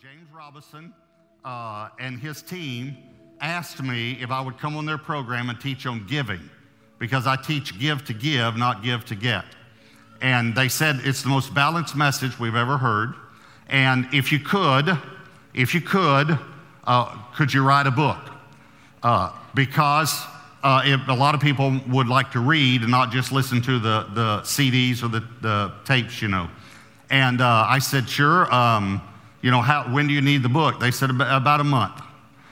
James Robison uh, and his team asked me if I would come on their program and teach on giving because I teach give to give, not give to get. And they said it's the most balanced message we've ever heard. And if you could, if you could, uh, could you write a book? Uh, because uh, if a lot of people would like to read and not just listen to the, the CDs or the, the tapes, you know. And uh, I said, sure. Um, you know, how, when do you need the book? They said about a month.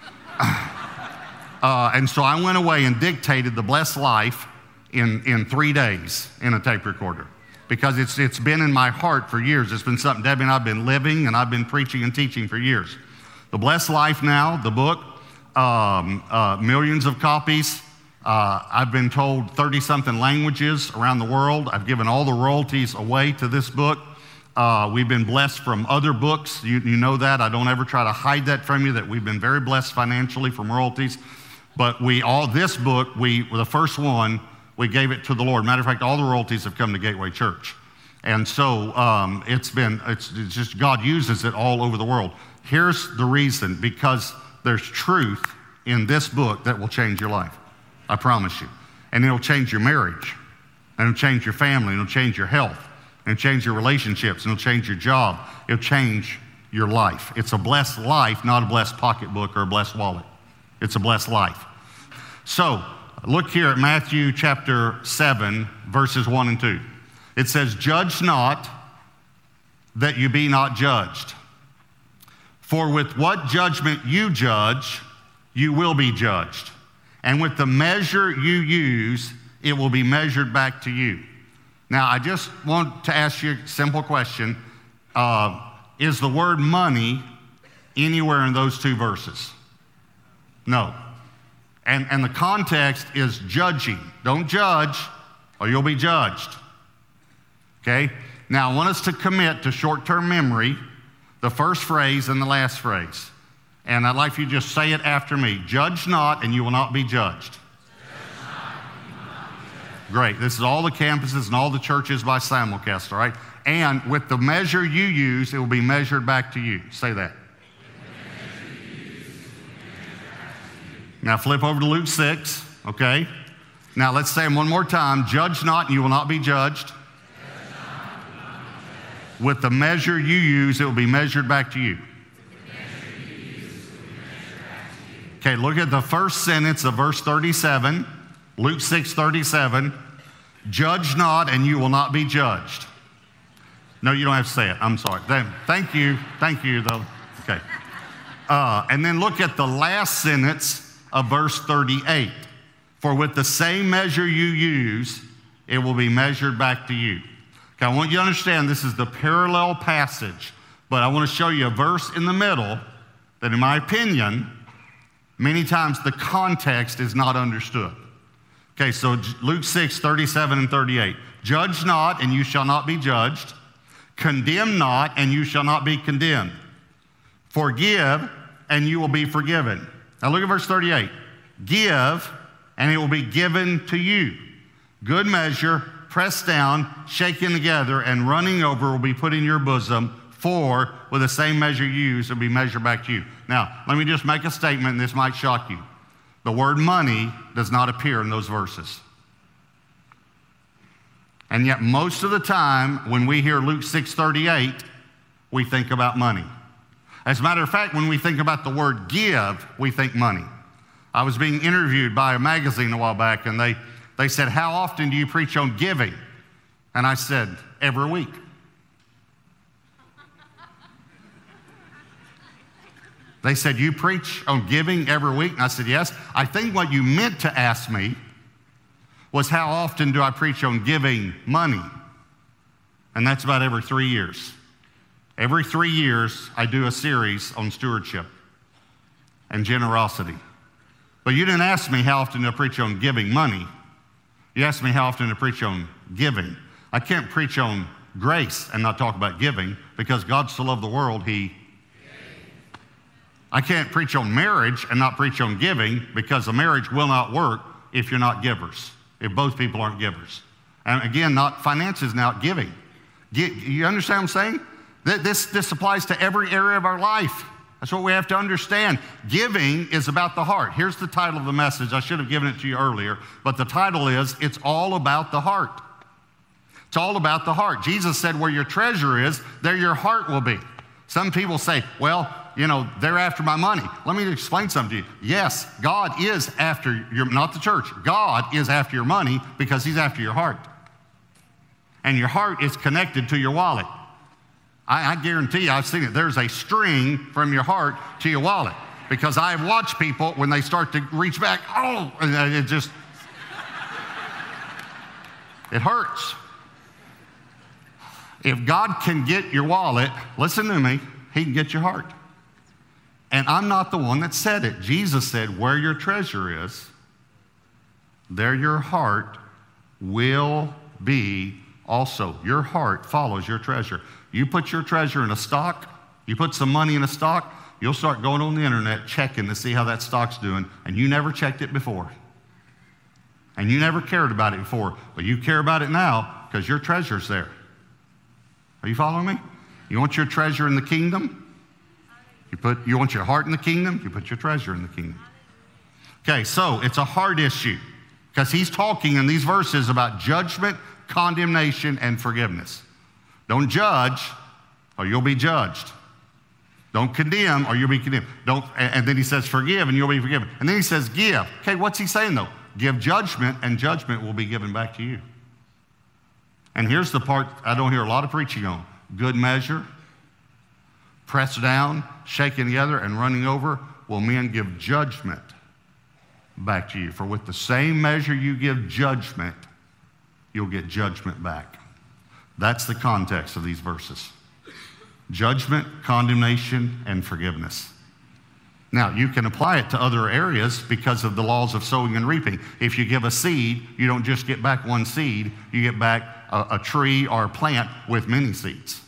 uh, and so I went away and dictated the blessed life in, in three days in a tape recorder because it's, it's been in my heart for years. It's been something Debbie and I've been living and I've been preaching and teaching for years. The Blessed Life Now, the book, um, uh, millions of copies. Uh, I've been told 30 something languages around the world. I've given all the royalties away to this book. Uh, we've been blessed from other books. You, you know that. I don't ever try to hide that from you, that we've been very blessed financially from royalties. But we all, this book, we, the first one, we gave it to the Lord. Matter of fact, all the royalties have come to Gateway Church. And so um, it's been, it's, it's just God uses it all over the world. Here's the reason because there's truth in this book that will change your life. I promise you. And it'll change your marriage, and it'll change your family, and it'll change your health and change your relationships, and it'll change your job. It'll change your life. It's a blessed life, not a blessed pocketbook or a blessed wallet. It's a blessed life. So, look here at Matthew chapter 7, verses 1 and 2. It says, Judge not that you be not judged. For with what judgment you judge, you will be judged. And with the measure you use, it will be measured back to you. Now, I just want to ask you a simple question uh, Is the word money anywhere in those two verses? No. And, and the context is judging. Don't judge, or you'll be judged. Okay? Now, I want us to commit to short term memory the first phrase and the last phrase. And I'd like you to just say it after me Judge not, and you will not be judged. Great. This is all the campuses and all the churches by simulcast, all right? And with the measure you use, it will be measured back to you. Say that. Now flip over to Luke 6, okay? Now let's say them one more time. Judge not, and you will not be judged. With the measure you use, it will be measured back to you. Okay, look at the first sentence of verse 37. Luke 6 37, judge not and you will not be judged. No, you don't have to say it. I'm sorry. Thank you. Thank you, though. Okay. Uh, and then look at the last sentence of verse 38. For with the same measure you use, it will be measured back to you. Okay, I want you to understand this is the parallel passage, but I want to show you a verse in the middle that, in my opinion, many times the context is not understood. Okay, so Luke 6, 37 and 38. Judge not, and you shall not be judged. Condemn not, and you shall not be condemned. Forgive, and you will be forgiven. Now look at verse 38. Give, and it will be given to you. Good measure, pressed down, shaken together, and running over will be put in your bosom. For with the same measure you use, will be measured back to you. Now, let me just make a statement, and this might shock you. The word money does not appear in those verses. And yet most of the time when we hear Luke 6:38, we think about money. As a matter of fact, when we think about the word give, we think money. I was being interviewed by a magazine a while back and they, they said, How often do you preach on giving? And I said, Every week. They said, You preach on giving every week? And I said, Yes. I think what you meant to ask me was, How often do I preach on giving money? And that's about every three years. Every three years, I do a series on stewardship and generosity. But you didn't ask me how often to preach on giving money. You asked me how often to preach on giving. I can't preach on grace and not talk about giving because God so loved the world, He I can't preach on marriage and not preach on giving because a marriage will not work if you're not givers, if both people aren't givers. And again, not finances not giving. You understand what I'm saying? This, this applies to every area of our life. That's what we have to understand. Giving is about the heart. Here's the title of the message. I should have given it to you earlier, but the title is It's All About the Heart. It's all about the heart. Jesus said, Where your treasure is, there your heart will be. Some people say, Well, you know, they're after my money. Let me explain something to you. Yes, God is after your, not the church, God is after your money because He's after your heart. And your heart is connected to your wallet. I, I guarantee you, I've seen it. There's a string from your heart to your wallet because I've watched people when they start to reach back, oh, and it just, it hurts. If God can get your wallet, listen to me, He can get your heart. And I'm not the one that said it. Jesus said, Where your treasure is, there your heart will be also. Your heart follows your treasure. You put your treasure in a stock, you put some money in a stock, you'll start going on the internet checking to see how that stock's doing, and you never checked it before. And you never cared about it before, but you care about it now because your treasure's there. Are you following me? You want your treasure in the kingdom? You, put, you want your heart in the kingdom? You put your treasure in the kingdom. Okay, so it's a heart issue because he's talking in these verses about judgment, condemnation, and forgiveness. Don't judge, or you'll be judged. Don't condemn, or you'll be condemned. Don't, and then he says, forgive, and you'll be forgiven. And then he says, give. Okay, what's he saying though? Give judgment, and judgment will be given back to you. And here's the part I don't hear a lot of preaching on good measure, pressed down, shaken together, and running over, will men give judgment back to you. For with the same measure you give judgment, you'll get judgment back. That's the context of these verses judgment, condemnation, and forgiveness. Now, you can apply it to other areas because of the laws of sowing and reaping. If you give a seed, you don't just get back one seed, you get back a, a, tree or a plant with many seeds.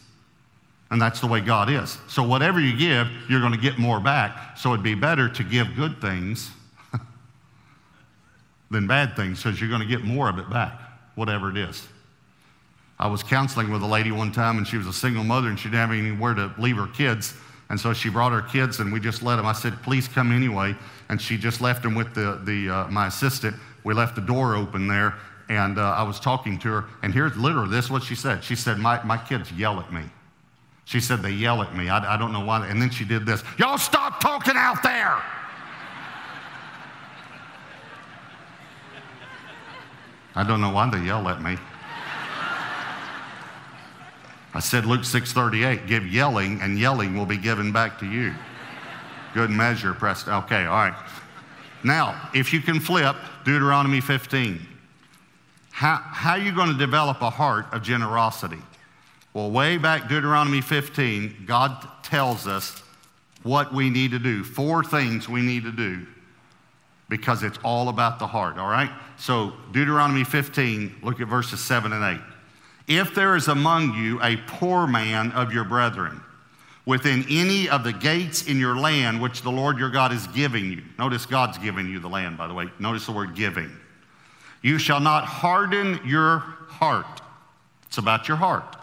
And that's the way God is. So, whatever you give, you're going to get more back. So, it'd be better to give good things than bad things because you're going to get more of it back, whatever it is. I was counseling with a lady one time, and she was a single mother, and she didn't have anywhere to leave her kids. And so she brought her kids, and we just let them. I said, "Please come anyway." And she just left them with the, the uh, my assistant. We left the door open there, and uh, I was talking to her. And here's literally this: is what she said. She said, "My my kids yell at me." She said they yell at me. I, I don't know why. And then she did this. Y'all stop talking out there. I don't know why they yell at me. I said Luke 6:38, give yelling and yelling will be given back to you. Good measure, pressed. Okay, all right. Now, if you can flip Deuteronomy 15, how, how are you going to develop a heart of generosity? Well, way back Deuteronomy 15, God tells us what we need to do. Four things we need to do because it's all about the heart, all right? So, Deuteronomy 15, look at verses 7 and 8. If there is among you a poor man of your brethren, within any of the gates in your land which the Lord your God is giving you. Notice God's giving you the land, by the way. Notice the word giving. You shall not harden your heart. It's about your heart.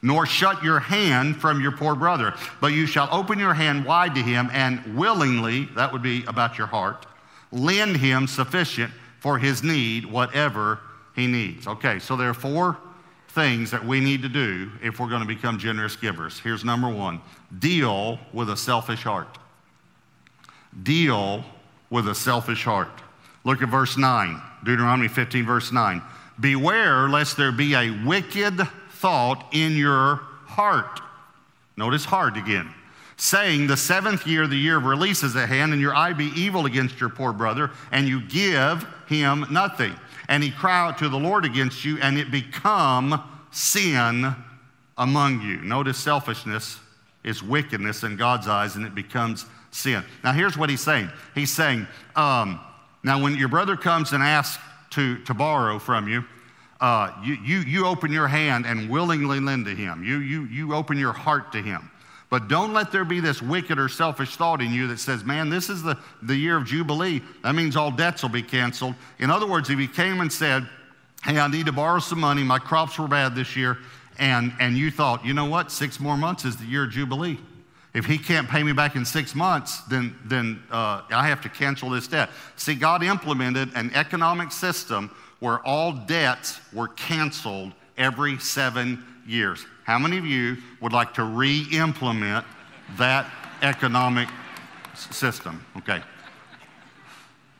Nor shut your hand from your poor brother, but you shall open your hand wide to him and willingly, that would be about your heart, lend him sufficient for his need, whatever he needs. Okay, so there are four things that we need to do if we're going to become generous givers. Here's number one deal with a selfish heart. Deal with a selfish heart. Look at verse 9, Deuteronomy 15, verse 9. Beware lest there be a wicked thought in your heart. Notice heart again. Saying, The seventh year, the year of release is at hand, and your eye be evil against your poor brother, and you give him nothing and he cry out to the Lord against you, and it become sin among you. Notice selfishness is wickedness in God's eyes, and it becomes sin. Now, here's what he's saying He's saying, um, now, when your brother comes and asks to, to borrow from you, uh, you, you, you open your hand and willingly lend to him. You, you, you open your heart to him. But don't let there be this wicked or selfish thought in you that says, man, this is the, the year of Jubilee. That means all debts will be canceled. In other words, if he came and said, hey, I need to borrow some money, my crops were bad this year, and, and you thought, you know what, six more months is the year of Jubilee. If he can't pay me back in six months, then, then uh, I have to cancel this debt. See, God implemented an economic system where all debts were canceled every seven years. How many of you would like to re implement that economic system? Okay.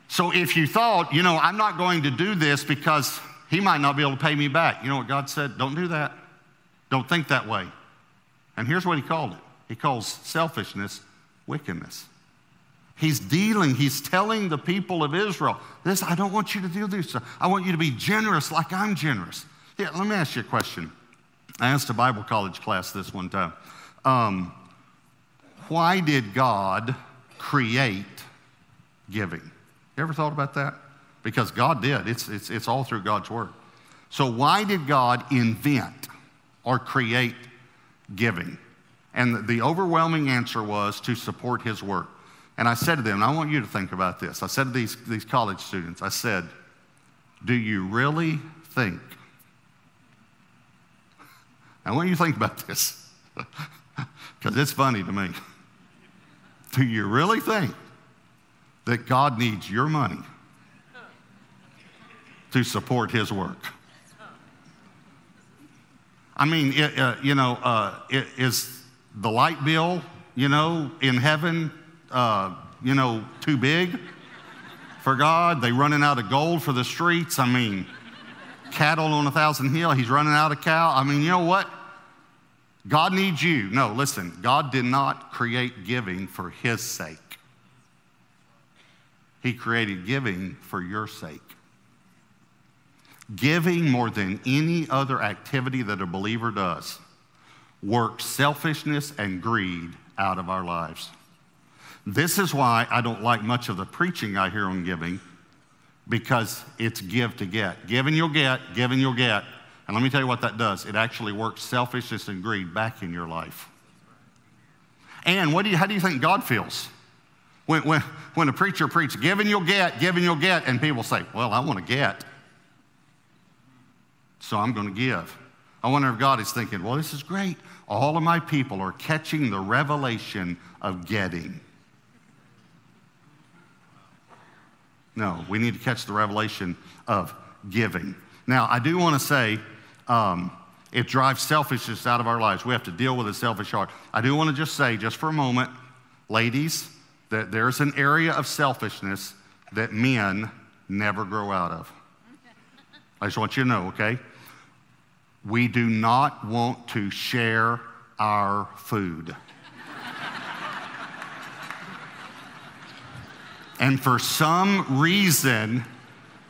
So if you thought, you know, I'm not going to do this because he might not be able to pay me back, you know what God said? Don't do that. Don't think that way. And here's what he called it he calls selfishness wickedness. He's dealing, he's telling the people of Israel, this, I don't want you to do this. I want you to be generous like I'm generous. Yeah, let me ask you a question. I asked a Bible college class this one time. Um, why did God create giving? You ever thought about that? Because God did. It's, it's, it's all through God's Word. So, why did God invent or create giving? And the overwhelming answer was to support His work. And I said to them, I want you to think about this. I said to these, these college students, I said, Do you really think? I want you to think about this because it's funny to me. Do you really think that God needs your money to support His work? I mean, it, uh, you know, uh, it, is the light bill, you know, in heaven, uh, you know, too big for God? They running out of gold for the streets? I mean, cattle on a thousand hill, he's running out of cow. I mean, you know what? God needs you. No, listen, God did not create giving for his sake. He created giving for your sake. Giving more than any other activity that a believer does works selfishness and greed out of our lives. This is why I don't like much of the preaching I hear on giving because it's give to get. Give and you'll get, give and you'll get. And let me tell you what that does it actually works selfishness and greed back in your life. And what do you, how do you think God feels? When, when, when a preacher preaches, give and you'll get, give and you'll get, and people say, Well, I want to get, so I'm going to give. I wonder if God is thinking, Well, this is great. All of my people are catching the revelation of getting. No, we need to catch the revelation of giving. Now, I do want to say um, it drives selfishness out of our lives. We have to deal with a selfish heart. I do want to just say, just for a moment, ladies, that there's an area of selfishness that men never grow out of. I just want you to know, okay? We do not want to share our food. And for some reason,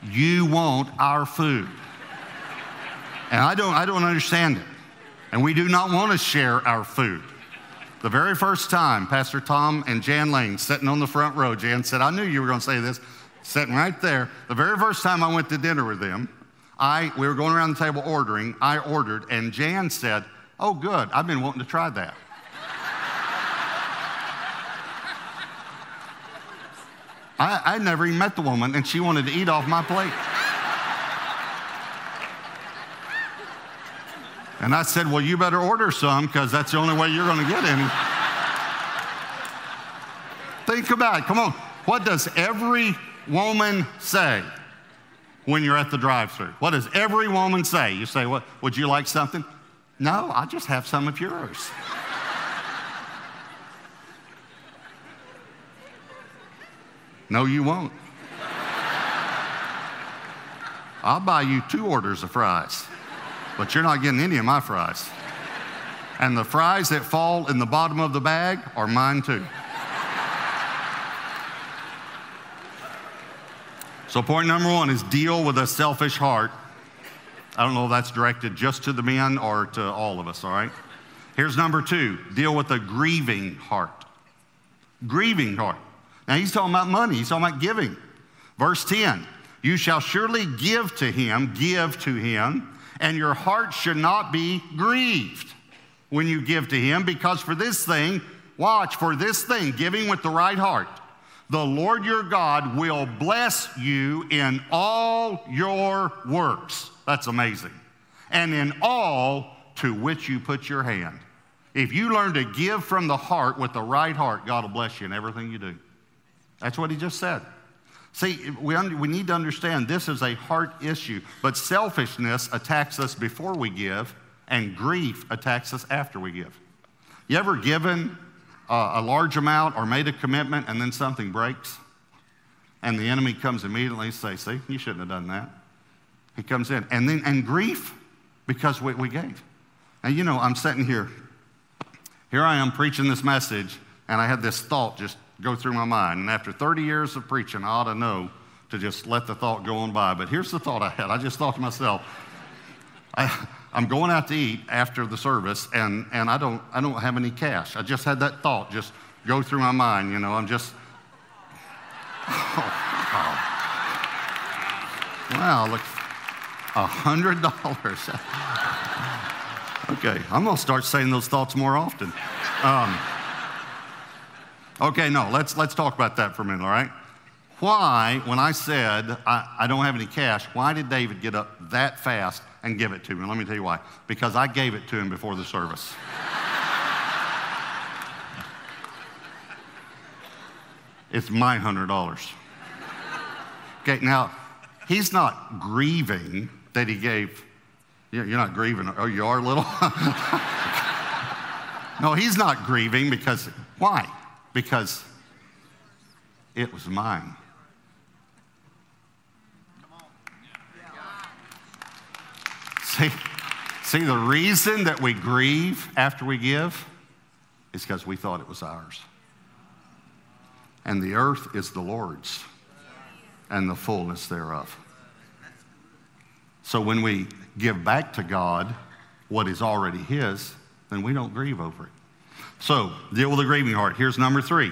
you want our food. And I don't, I don't understand it. And we do not want to share our food. The very first time, Pastor Tom and Jan Lane sitting on the front row, Jan said, I knew you were going to say this, sitting right there. The very first time I went to dinner with them, I, we were going around the table ordering. I ordered, and Jan said, Oh, good, I've been wanting to try that. I, I never even met the woman, and she wanted to eat off my plate. And I said, Well, you better order some because that's the only way you're going to get any. Think about it. Come on. What does every woman say when you're at the drive through? What does every woman say? You say, What? Would you like something? No, I'll just have some of yours. No, you won't. I'll buy you two orders of fries but you're not getting any of my fries. And the fries that fall in the bottom of the bag are mine too. So, point number one is deal with a selfish heart. I don't know if that's directed just to the men or to all of us, all right? Here's number two deal with a grieving heart. Grieving heart. Now, he's talking about money, he's talking about giving. Verse 10 You shall surely give to him, give to him and your heart should not be grieved when you give to him, because for this thing, watch, for this thing, giving with the right heart, the Lord your God will bless you in all your works. That's amazing. And in all to which you put your hand. If you learn to give from the heart with the right heart, God will bless you in everything you do. That's what he just said. See, we, we need to understand this is a heart issue, but selfishness attacks us before we give, and grief attacks us after we give. You ever given uh, a large amount or made a commitment and then something breaks? And the enemy comes immediately and says, See, you shouldn't have done that. He comes in. And then, and grief because we, we gave. And you know, I'm sitting here. Here I am preaching this message, and I had this thought just go through my mind. And after 30 years of preaching, I ought to know to just let the thought go on by. But here's the thought I had. I just thought to myself, I, am going out to eat after the service, and, and I, don't, I don't have any cash. I just had that thought just go through my mind. You know, I'm just, oh, wow, look, a hundred dollars. okay, I'm gonna start saying those thoughts more often. Um, okay, no, let's let's talk about that for a minute, all right? Why, when I said I, I don't have any cash, why did David get up that fast and give it to me? Let me tell you why. Because I gave it to him before the service. it's my hundred dollars. Okay, now he's not grieving that he gave. You're not grieving. Oh, you are little? no, he's not grieving because, why? Because it was mine. See, see, the reason that we grieve after we give is because we thought it was ours. And the earth is the Lord's and the fullness thereof. So when we give back to God what is already His, then we don't grieve over it. So deal with a grieving heart. Here's number three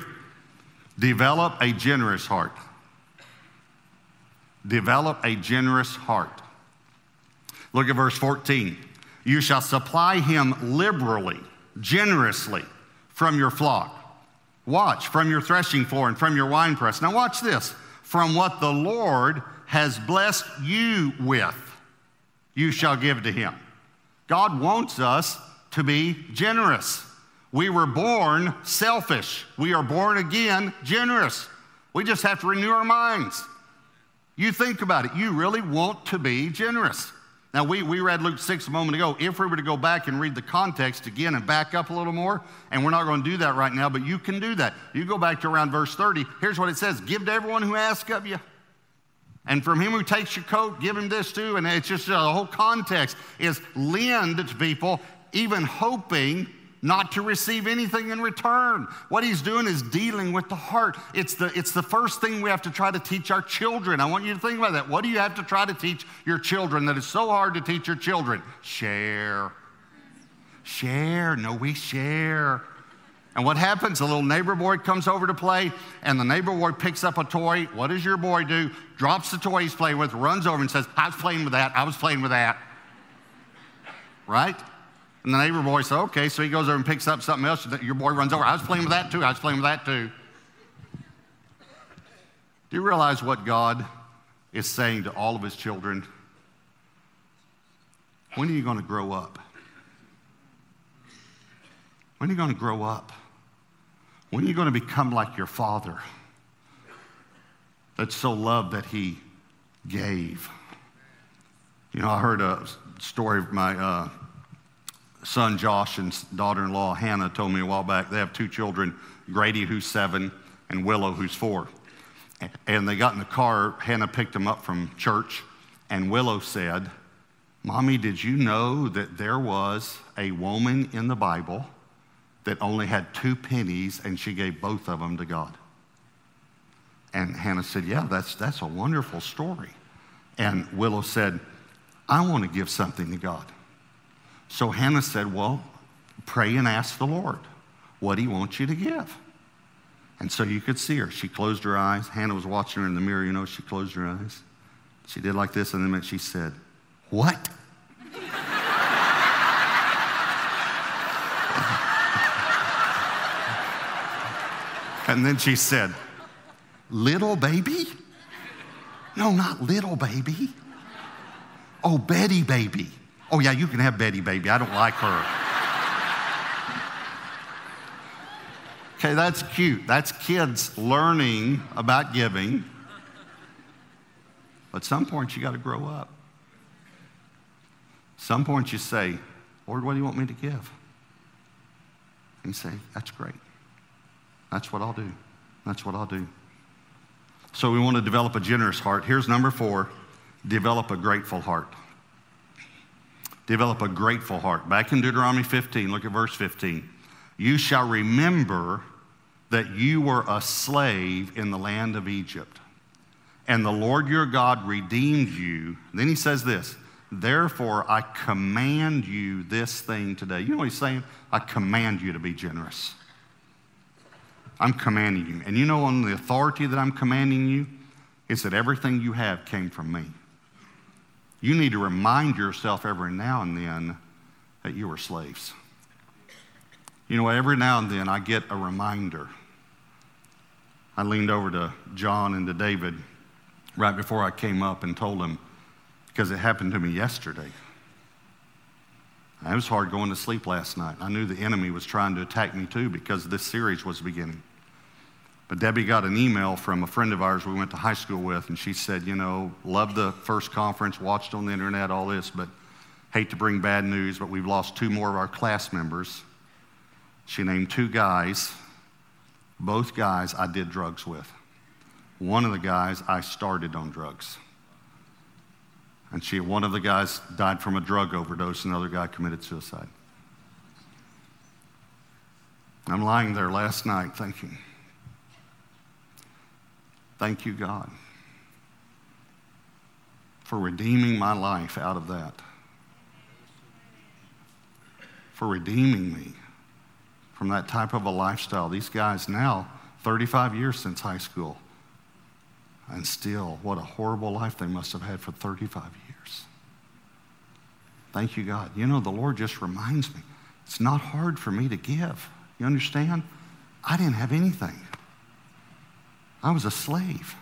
develop a generous heart. Develop a generous heart. Look at verse 14. You shall supply him liberally, generously from your flock. Watch, from your threshing floor and from your winepress. Now, watch this. From what the Lord has blessed you with you shall give to him. God wants us to be generous. We were born selfish. We are born again generous. We just have to renew our minds. You think about it. You really want to be generous. Now, we, we read Luke 6 a moment ago. If we were to go back and read the context again and back up a little more, and we're not going to do that right now, but you can do that. You go back to around verse 30. Here's what it says Give to everyone who asks of you. And from him who takes your coat, give him this too. And it's just uh, the whole context is lend to people, even hoping not to receive anything in return. What he's doing is dealing with the heart. It's the, it's the first thing we have to try to teach our children. I want you to think about that. What do you have to try to teach your children that is so hard to teach your children? Share. Share. No, we share. And what happens? A little neighbor boy comes over to play, and the neighbor boy picks up a toy. What does your boy do? Drops the toy he's playing with, runs over and says, I was playing with that. I was playing with that. Right? And the neighbor boy says, Okay. So he goes over and picks up something else. Your boy runs over. I was playing with that too. I was playing with that too. Do you realize what God is saying to all of his children? When are you going to grow up? When are you going to grow up? When are you going to become like your father that so loved that he gave? You know, I heard a story of my uh, son Josh and daughter in law Hannah told me a while back. They have two children Grady, who's seven, and Willow, who's four. And they got in the car. Hannah picked them up from church, and Willow said, Mommy, did you know that there was a woman in the Bible that only had two pennies and she gave both of them to God. And Hannah said, Yeah, that's, that's a wonderful story. And Willow said, I want to give something to God. So Hannah said, Well, pray and ask the Lord what he wants you to give. And so you could see her. She closed her eyes. Hannah was watching her in the mirror, you know, she closed her eyes. She did like this, and then she said, What? And then she said, Little baby? No, not little baby. Oh, Betty baby. Oh, yeah, you can have Betty, baby. I don't like her. okay, that's cute. That's kids learning about giving. But some point you got to grow up. Some point you say, Lord, what do you want me to give? And you say, That's great. That's what I'll do. That's what I'll do. So we want to develop a generous heart. Here's number four develop a grateful heart. Develop a grateful heart. Back in Deuteronomy 15, look at verse 15. You shall remember that you were a slave in the land of Egypt, and the Lord your God redeemed you. Then he says this Therefore, I command you this thing today. You know what he's saying? I command you to be generous. I'm commanding you. And you know, on the authority that I'm commanding you, is that everything you have came from me. You need to remind yourself every now and then that you were slaves. You know, every now and then I get a reminder. I leaned over to John and to David right before I came up and told them, because it happened to me yesterday. It was hard going to sleep last night. I knew the enemy was trying to attack me too because this series was beginning. But Debbie got an email from a friend of ours we went to high school with, and she said, You know, loved the first conference, watched on the internet, all this, but hate to bring bad news, but we've lost two more of our class members. She named two guys. Both guys I did drugs with. One of the guys I started on drugs. And she, one of the guys died from a drug overdose, another guy committed suicide. I'm lying there last night thinking, Thank you, God, for redeeming my life out of that, for redeeming me from that type of a lifestyle. These guys now, 35 years since high school, and still, what a horrible life they must have had for 35 years. Thank you, God. You know, the Lord just reminds me it's not hard for me to give. You understand? I didn't have anything. I was a slave.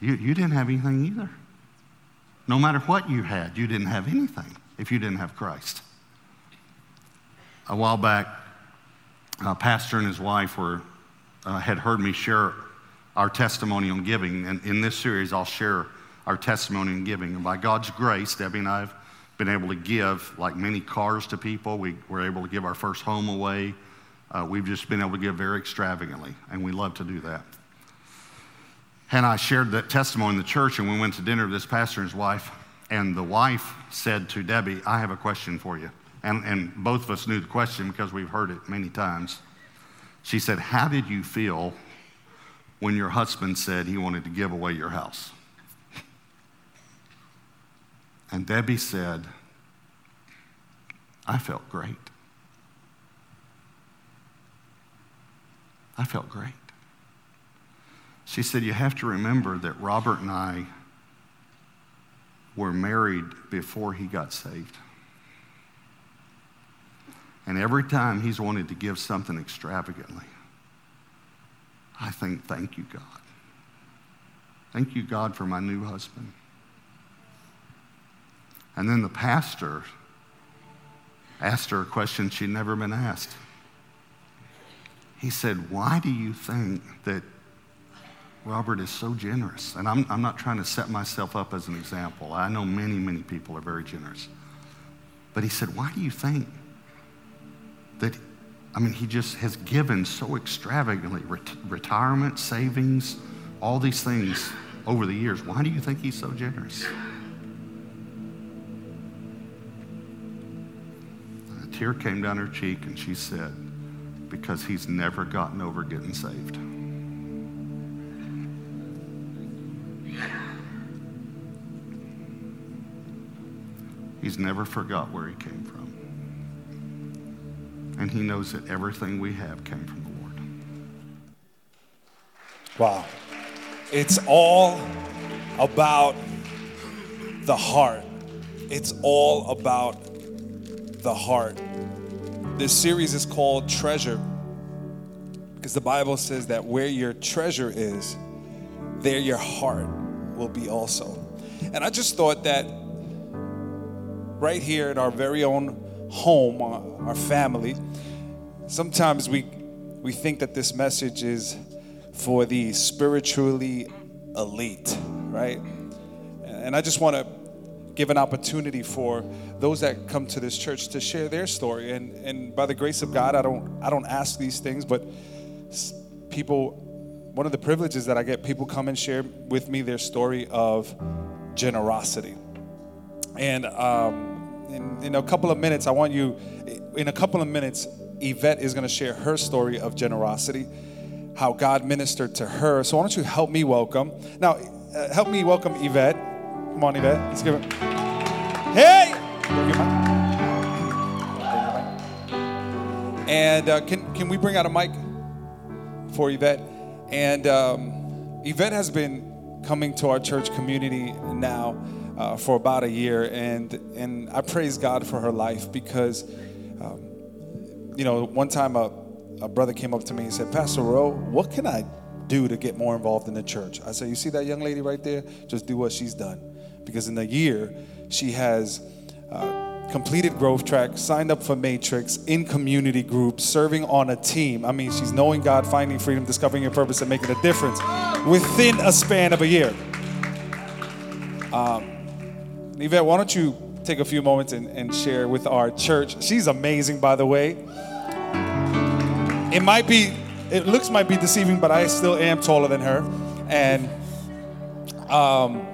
You, you didn't have anything either. No matter what you had, you didn't have anything if you didn't have Christ. A while back, a pastor and his wife were, uh, had heard me share our testimony on giving. And in this series, I'll share our testimony on giving. And by God's grace, Debbie and I have been able to give like many cars to people. We were able to give our first home away. Uh, we've just been able to give very extravagantly, and we love to do that. And I shared that testimony in the church, and we went to dinner with this pastor and his wife. And the wife said to Debbie, I have a question for you. And, and both of us knew the question because we've heard it many times. She said, How did you feel when your husband said he wanted to give away your house? And Debbie said, I felt great. I felt great. She said, You have to remember that Robert and I were married before he got saved. And every time he's wanted to give something extravagantly, I think, Thank you, God. Thank you, God, for my new husband. And then the pastor asked her a question she'd never been asked. He said, Why do you think that Robert is so generous? And I'm, I'm not trying to set myself up as an example. I know many, many people are very generous. But he said, Why do you think that, I mean, he just has given so extravagantly ret- retirement, savings, all these things over the years. Why do you think he's so generous? A tear came down her cheek and she said, because he's never gotten over getting saved. He's never forgot where he came from. And he knows that everything we have came from the Lord. Wow. It's all about the heart. It's all about the heart. This series is called Treasure because the Bible says that where your treasure is, there your heart will be also. And I just thought that right here in our very own home, our, family. Sometimes we we think that this message is for the spiritually elite, right? And I just want to give an opportunity for those that come to this church to share their story. And, and by the grace of God, I don't, I don't ask these things, but people, one of the privileges that I get, people come and share with me their story of generosity. And um, in, in a couple of minutes, I want you, in a couple of minutes, Yvette is going to share her story of generosity, how God ministered to her. So why don't you help me welcome? Now, uh, help me welcome Yvette. Come on, Yvette. Let's give it. Hey! And uh, can, can we bring out a mic for Yvette? And um, Yvette has been coming to our church community now uh, for about a year, and, and I praise God for her life because, um, you know, one time a, a brother came up to me and said, Pastor Rowe, what can I do to get more involved in the church? I said, You see that young lady right there? Just do what she's done. Because in a year, she has uh, completed Growth Track, signed up for Matrix, in community groups, serving on a team. I mean, she's knowing God, finding freedom, discovering your purpose, and making a difference within a span of a year. Um, Yvette, why don't you take a few moments and, and share with our church? She's amazing, by the way. It might be, it looks might be deceiving, but I still am taller than her. And um,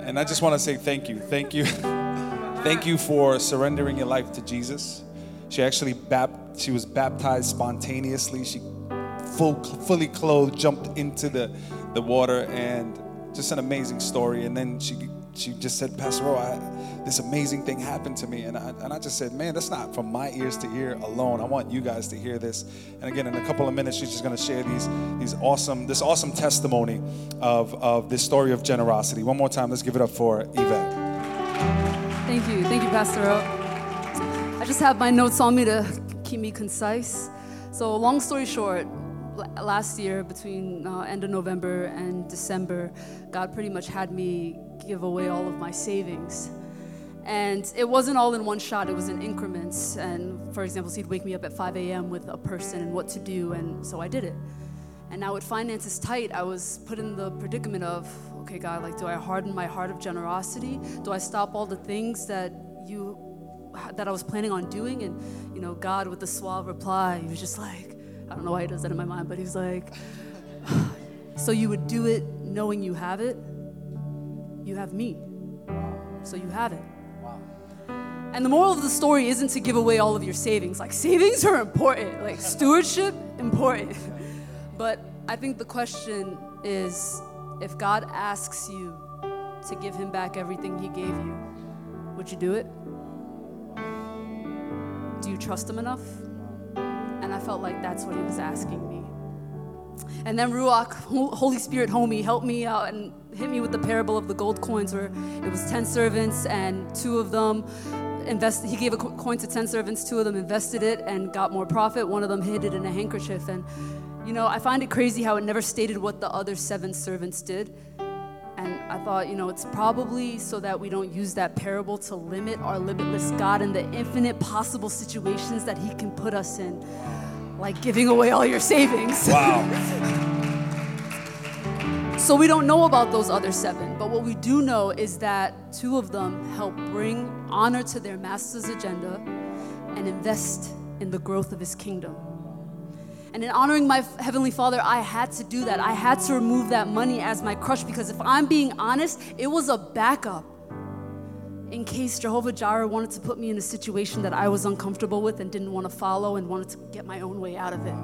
and I just want to say thank you. Thank you. thank you for surrendering your life to Jesus. She actually bap- she was baptized spontaneously. She full, fully clothed jumped into the, the water and just an amazing story. And then she she just said, Pastor this amazing thing happened to me. And I, and I just said, man, that's not from my ears to ear alone. I want you guys to hear this. And again, in a couple of minutes, she's just going to share these, these awesome, this awesome testimony of, of this story of generosity. One more time, let's give it up for Yvette. Thank you. Thank you, Pastor Rowe. I just have my notes on me to keep me concise. So, long story short, last year between uh, end of November and December, God pretty much had me give away all of my savings. And it wasn't all in one shot, it was in increments. And for example, so he'd wake me up at 5 a.m. with a person and what to do, and so I did it. And now with finances tight, I was put in the predicament of, okay, God, like, do I harden my heart of generosity? Do I stop all the things that you that I was planning on doing? And you know, God with the suave reply, he was just like, I don't know why he does that in my mind, but he's like, so you would do it knowing you have it? You have me. So you have it. And the moral of the story isn't to give away all of your savings. Like, savings are important, like, stewardship, important. but I think the question is if God asks you to give Him back everything He gave you, would you do it? Do you trust Him enough? And I felt like that's what He was asking me. And then Ruach, Holy Spirit homie, helped me out and hit me with the parable of the gold coins where it was 10 servants and two of them invested, he gave a coin to 10 servants, two of them invested it and got more profit. One of them hid it in a handkerchief. And, you know, I find it crazy how it never stated what the other seven servants did. And I thought, you know, it's probably so that we don't use that parable to limit our limitless God and the infinite possible situations that He can put us in, like giving away all your savings. Wow. So we don't know about those other seven, but what we do know is that two of them help bring honor to their master's agenda and invest in the growth of his kingdom. And in honoring my Heavenly Father, I had to do that. I had to remove that money as my crush because if I'm being honest, it was a backup in case Jehovah Jireh wanted to put me in a situation that I was uncomfortable with and didn't want to follow and wanted to get my own way out of it.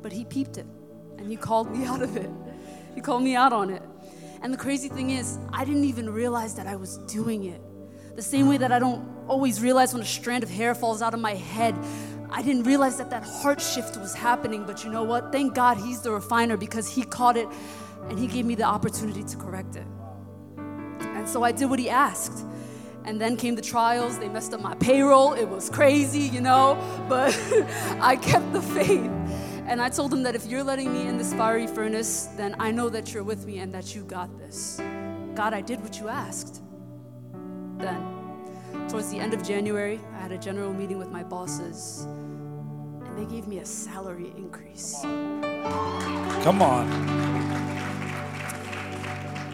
But He peeped it and He called me out of it. He called me out on it. And the crazy thing is, I didn't even realize that I was doing it. The same way that I don't always realize when a strand of hair falls out of my head, I didn't realize that that heart shift was happening. But you know what? Thank God He's the refiner because He caught it and He gave me the opportunity to correct it. And so I did what He asked. And then came the trials. They messed up my payroll. It was crazy, you know, but I kept the faith. And I told him that if you're letting me in this fiery furnace, then I know that you're with me and that you got this. God, I did what you asked. Then towards the end of January, I had a general meeting with my bosses, and they gave me a salary increase. Come on.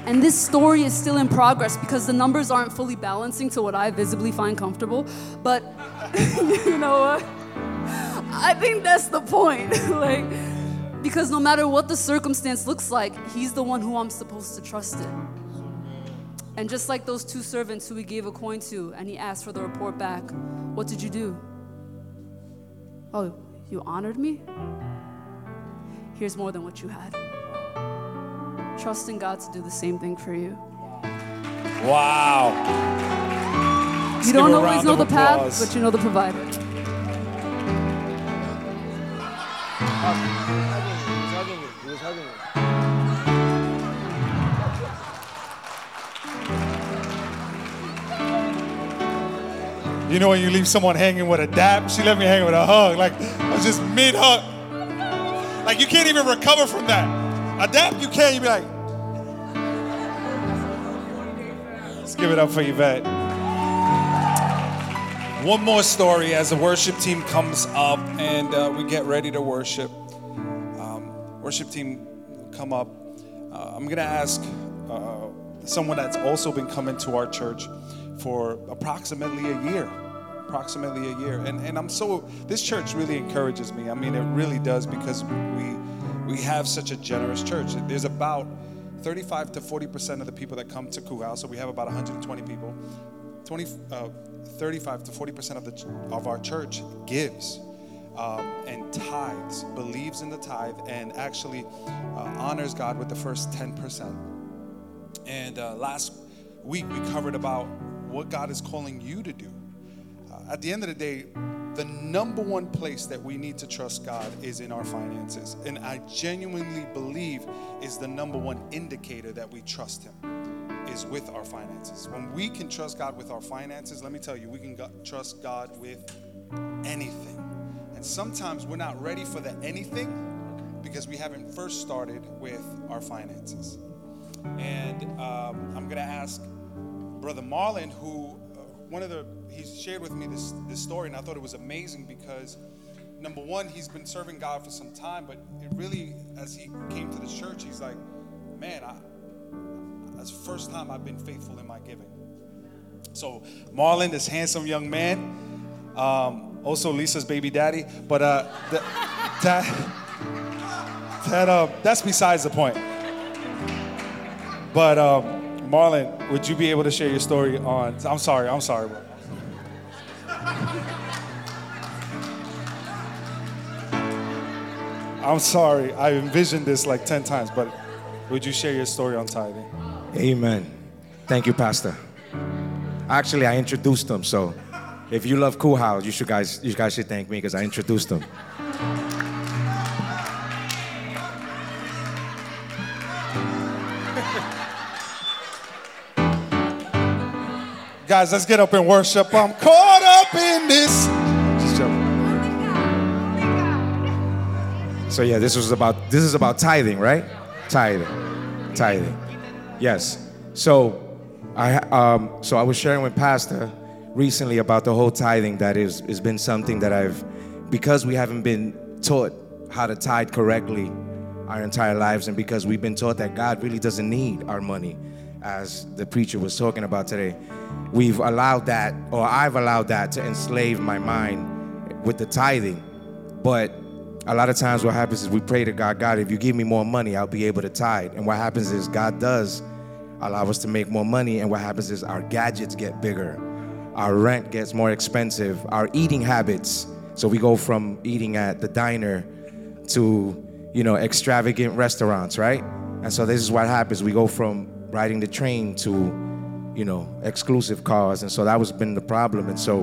And this story is still in progress because the numbers aren't fully balancing to what I visibly find comfortable. But you know what? I think that's the point. like, because no matter what the circumstance looks like, he's the one who I'm supposed to trust in. And just like those two servants who he gave a coin to and he asked for the report back, what did you do? Oh, you honored me? Here's more than what you had. Trust in God to do the same thing for you. Wow. You don't always know the path, but you know the provider. You know when you leave someone hanging with a dap? She left me hanging with a hug. Like I was just mid hug. Like you can't even recover from that. A dap you can't. You be like, let's give it up for Yvette. One more story as the worship team comes up and uh, we get ready to worship. Um, worship team come up. Uh, I'm gonna ask uh, someone that's also been coming to our church for approximately a year. Approximately a year. And, and I'm so, this church really encourages me. I mean, it really does because we, we have such a generous church. There's about 35 to 40% of the people that come to Kuhau, so we have about 120 people. 20, uh, 35 to 40% of, the, of our church gives um, and tithes, believes in the tithe, and actually uh, honors God with the first 10%. And uh, last week we covered about what God is calling you to do. At the end of the day, the number one place that we need to trust God is in our finances. And I genuinely believe is the number one indicator that we trust Him is with our finances. When we can trust God with our finances, let me tell you, we can go- trust God with anything. And sometimes we're not ready for the anything because we haven't first started with our finances. And um, I'm going to ask Brother Marlon, who uh, one of the he shared with me this this story, and I thought it was amazing because number one, he's been serving God for some time, but it really, as he came to the church, he's like, man, I, that's the first time I've been faithful in my giving. So Marlon, this handsome young man, um, also Lisa's baby daddy, but uh, th- that that uh, that's besides the point. But um, Marlon, would you be able to share your story on? I'm sorry, I'm sorry. bro. I'm sorry. I envisioned this like 10 times, but would you share your story on tithing? Amen. Thank you, Pastor. Actually, I introduced them, so if you love Cool House, you should guys you guys should thank me because I introduced them. Guys, let's get up and worship. I'm caught up in this. So yeah, this was about this is about tithing, right? Tithing, tithing. Yes. So I um so I was sharing with Pastor recently about the whole tithing that is has been something that I've because we haven't been taught how to tithe correctly our entire lives and because we've been taught that God really doesn't need our money as the preacher was talking about today we've allowed that or I've allowed that to enslave my mind with the tithing but a lot of times what happens is we pray to God, God, if you give me more money, I'll be able to tithe. And what happens is God does allow us to make more money. And what happens is our gadgets get bigger, our rent gets more expensive, our eating habits. So we go from eating at the diner to, you know, extravagant restaurants, right? And so this is what happens. We go from riding the train to, you know, exclusive cars. And so that was been the problem. And so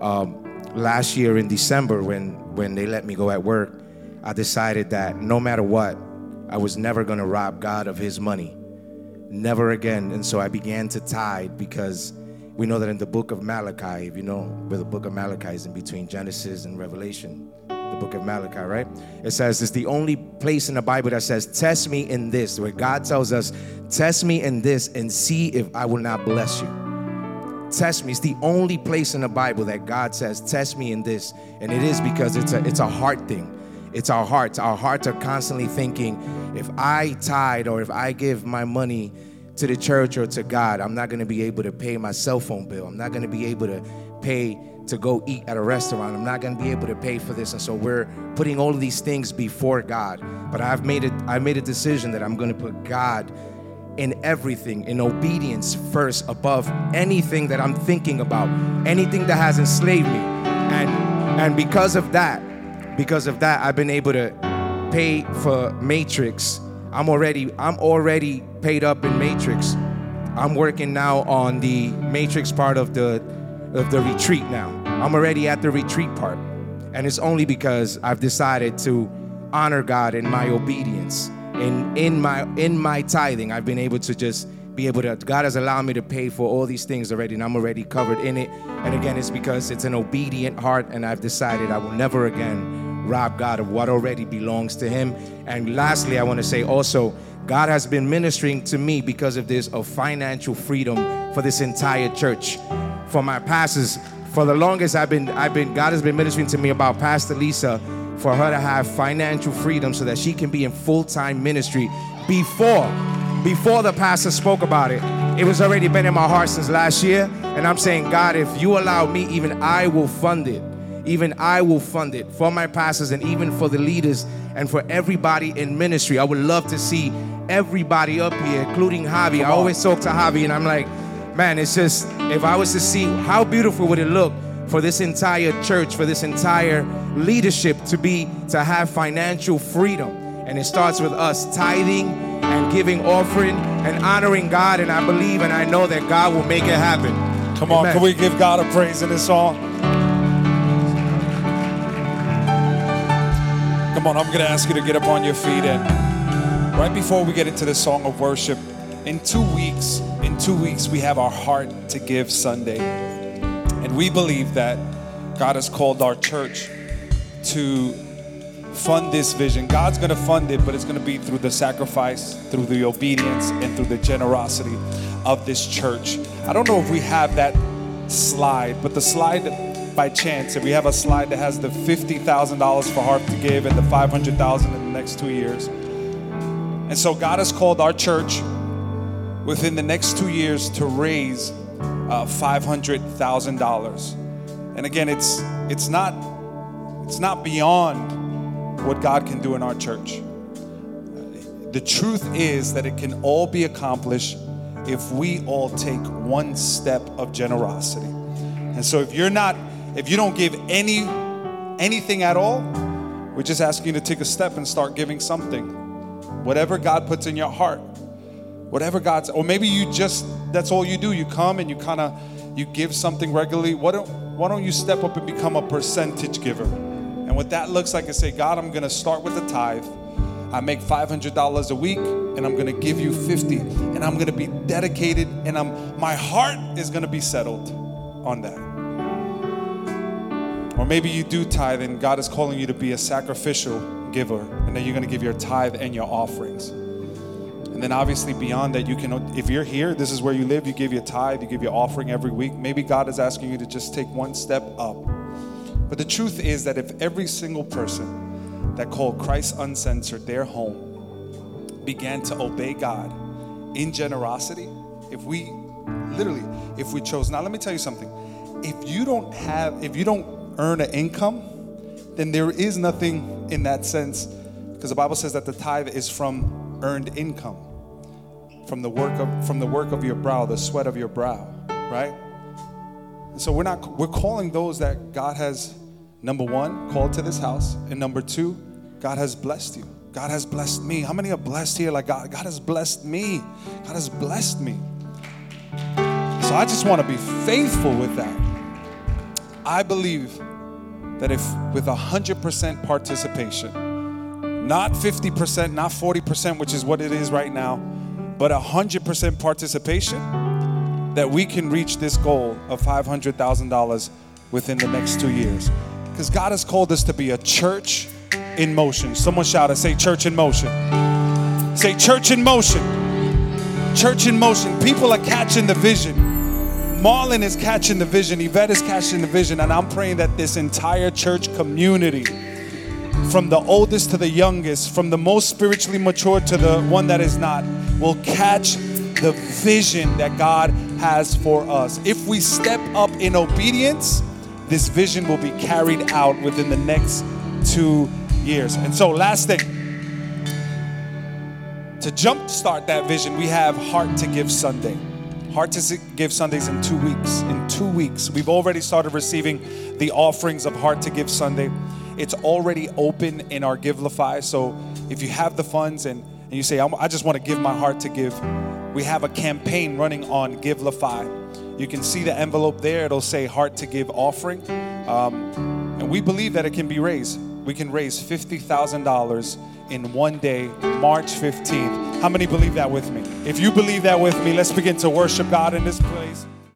um, last year in December, when when they let me go at work, I decided that no matter what, I was never gonna rob God of His money, never again. And so I began to tithe because we know that in the book of Malachi, if you know where the book of Malachi is in between Genesis and Revelation, the book of Malachi, right? It says it's the only place in the Bible that says, "Test me in this," where God tells us, "Test me in this and see if I will not bless you." Test me. It's the only place in the Bible that God says, test me in this. And it is because it's a it's a heart thing. It's our hearts. Our hearts are constantly thinking, if I tithe or if I give my money to the church or to God, I'm not gonna be able to pay my cell phone bill. I'm not gonna be able to pay to go eat at a restaurant. I'm not gonna be able to pay for this. And so we're putting all of these things before God. But I've made it, I made a decision that I'm gonna put God in everything, in obedience first, above anything that I'm thinking about, anything that has enslaved me. And and because of that, because of that, I've been able to pay for Matrix. I'm already I'm already paid up in Matrix. I'm working now on the Matrix part of the of the retreat now. I'm already at the retreat part. And it's only because I've decided to honor God in my obedience in in my in my tithing i've been able to just be able to god has allowed me to pay for all these things already and i'm already covered in it. And again it's because it's an obedient heart and i've decided i will never again rob god of what already belongs to him. And lastly i want to say also god has been ministering to me because of this of financial freedom for this entire church. For my pastors for the longest i've been i've been god has been ministering to me about pastor lisa for her to have financial freedom so that she can be in full-time ministry before before the pastor spoke about it. It was already been in my heart since last year and i'm saying god if you allow me even i will fund it. Even i will fund it for my pastors and even for the leaders and for everybody in ministry. I would love to see everybody up here including javi. I always talk to javi and i'm like man it's just if i was to see how beautiful would it look for this entire church, for this entire leadership to be to have financial freedom. And it starts with us tithing and giving offering and honoring God. And I believe and I know that God will make it happen. Come on, Amen. can we give God a praise in this song? Come on, I'm going to ask you to get up on your feet. And right before we get into the song of worship, in two weeks, in two weeks, we have our Heart to Give Sunday. And we believe that God has called our church to fund this vision. God's going to fund it, but it's going to be through the sacrifice, through the obedience, and through the generosity of this church. I don't know if we have that slide, but the slide by chance, if we have a slide that has the $50,000 for Heart to Give and the 500,000 in the next 2 years. And so God has called our church within the next 2 years to raise uh, $500,000. And again, it's it's not it's not beyond what God can do in our church. The truth is that it can all be accomplished if we all take one step of generosity. And so if you're not if you don't give any anything at all, we're just asking you to take a step and start giving something. Whatever God puts in your heart. Whatever God's or maybe you just that's all you do. You come and you kind of you give something regularly. Why don't why don't you step up and become a percentage giver? And what that looks like is say, God, I'm gonna start with a tithe. I make $500 a week and I'm gonna give you 50 and I'm gonna be dedicated and I'm my heart is gonna be settled on that. Or maybe you do tithe and God is calling you to be a sacrificial giver and then you're gonna give your tithe and your offerings. And then obviously beyond that, you can, if you're here, this is where you live, you give your tithe, you give your offering every week. Maybe God is asking you to just take one step up. But the truth is that if every single person that called Christ Uncensored their home began to obey God in generosity, if we literally, if we chose, now let me tell you something. If you don't have, if you don't earn an income, then there is nothing in that sense, because the Bible says that the tithe is from earned income from the work of from the work of your brow, the sweat of your brow, right? So we're not we're calling those that God has number one called to this house, and number two, God has blessed you. God has blessed me. How many are blessed here? Like God, God has blessed me. God has blessed me. So I just want to be faithful with that. I believe that if with 100% participation, not 50%, not 40%, which is what it is right now, but 100% participation, that we can reach this goal of $500,000 within the next two years. Because God has called us to be a church in motion. Someone shout it, say church in motion. Say church in motion. Church in motion. People are catching the vision. Marlon is catching the vision, Yvette is catching the vision, and I'm praying that this entire church community, from the oldest to the youngest, from the most spiritually mature to the one that is not, will catch the vision that God has for us. If we step up in obedience, this vision will be carried out within the next two years. And so, last thing, to jumpstart that vision, we have Heart to Give Sunday. Heart to Give Sundays in two weeks. In two weeks, we've already started receiving the offerings of Heart to Give Sunday. It's already open in our Givelify. So if you have the funds and, and you say, I just want to give my heart to give, we have a campaign running on Givelify. You can see the envelope there. It'll say Heart to Give offering. Um, and we believe that it can be raised. We can raise $50,000 in one day, March 15th. How many believe that with me? If you believe that with me, let's begin to worship God in this place.